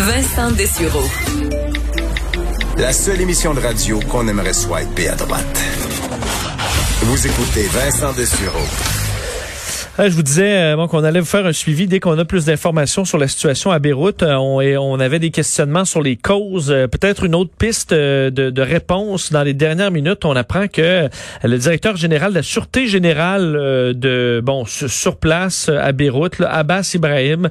Vincent Dessureau. La seule émission de radio qu'on aimerait swiper à droite. Vous écoutez Vincent Dessureau. Je vous disais euh, qu'on allait vous faire un suivi dès qu'on a plus d'informations sur la situation à Beyrouth. Euh, on, on, avait des questionnements sur les causes. Euh, peut-être une autre piste de, de, réponse. Dans les dernières minutes, on apprend que le directeur général de la Sûreté générale de bon sur place à Beyrouth, Abbas Ibrahim,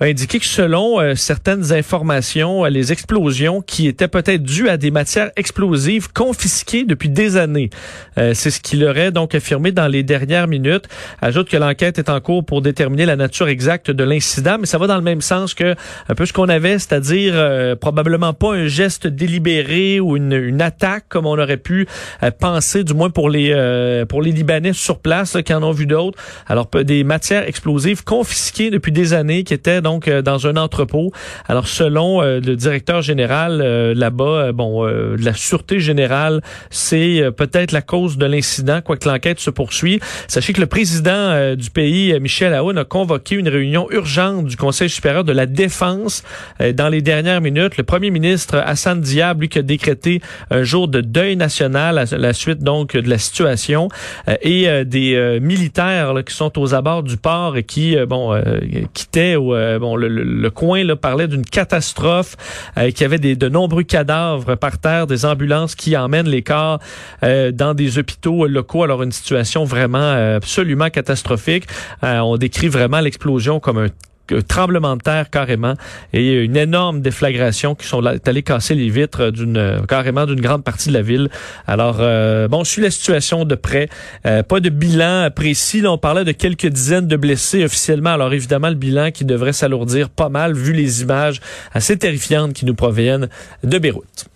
a indiqué que selon certaines informations, les explosions qui étaient peut-être dues à des matières explosives confisquées depuis des années. C'est ce qu'il aurait donc affirmé dans les dernières minutes. Ajoute que l'enquête est en cours pour déterminer la nature exacte de l'incident, mais ça va dans le même sens que un peu ce qu'on avait, c'est-à-dire euh, probablement pas un geste délibéré ou une, une attaque comme on aurait pu euh, penser, du moins pour les euh, pour les Libanais sur place qui en ont vu d'autres. Alors des matières explosives confisquées depuis des années qui étaient donc dans un entrepôt. Alors selon le directeur général là-bas, bon, de la sûreté générale, c'est peut-être la cause de l'incident, quoique l'enquête se poursuit. Sachez que le président du euh, Michel Aoun, a convoqué une réunion urgente du Conseil supérieur de la défense euh, dans les dernières minutes. Le premier ministre Hassan Diab, lui, a décrété un jour de deuil national à la suite donc de la situation euh, et des militaires qui sont aux abords du port et qui bon quittaient bon le, coin là, parlait d'une catastrophe qui avait des, de nombreux cadavres par terre, des ambulances qui emmènent les corps dans des hôpitaux locaux. Alors une situation vraiment absolument catastrophique. Euh, on décrit vraiment l'explosion comme un tremblement de terre carrément et une énorme déflagration qui sont allés casser les vitres d'une carrément d'une grande partie de la ville. Alors euh, bon, je suis la situation de près. Euh, pas de bilan précis. Là, on parlait de quelques dizaines de blessés officiellement. Alors évidemment, le bilan qui devrait s'alourdir pas mal vu les images assez terrifiantes qui nous proviennent de Beyrouth.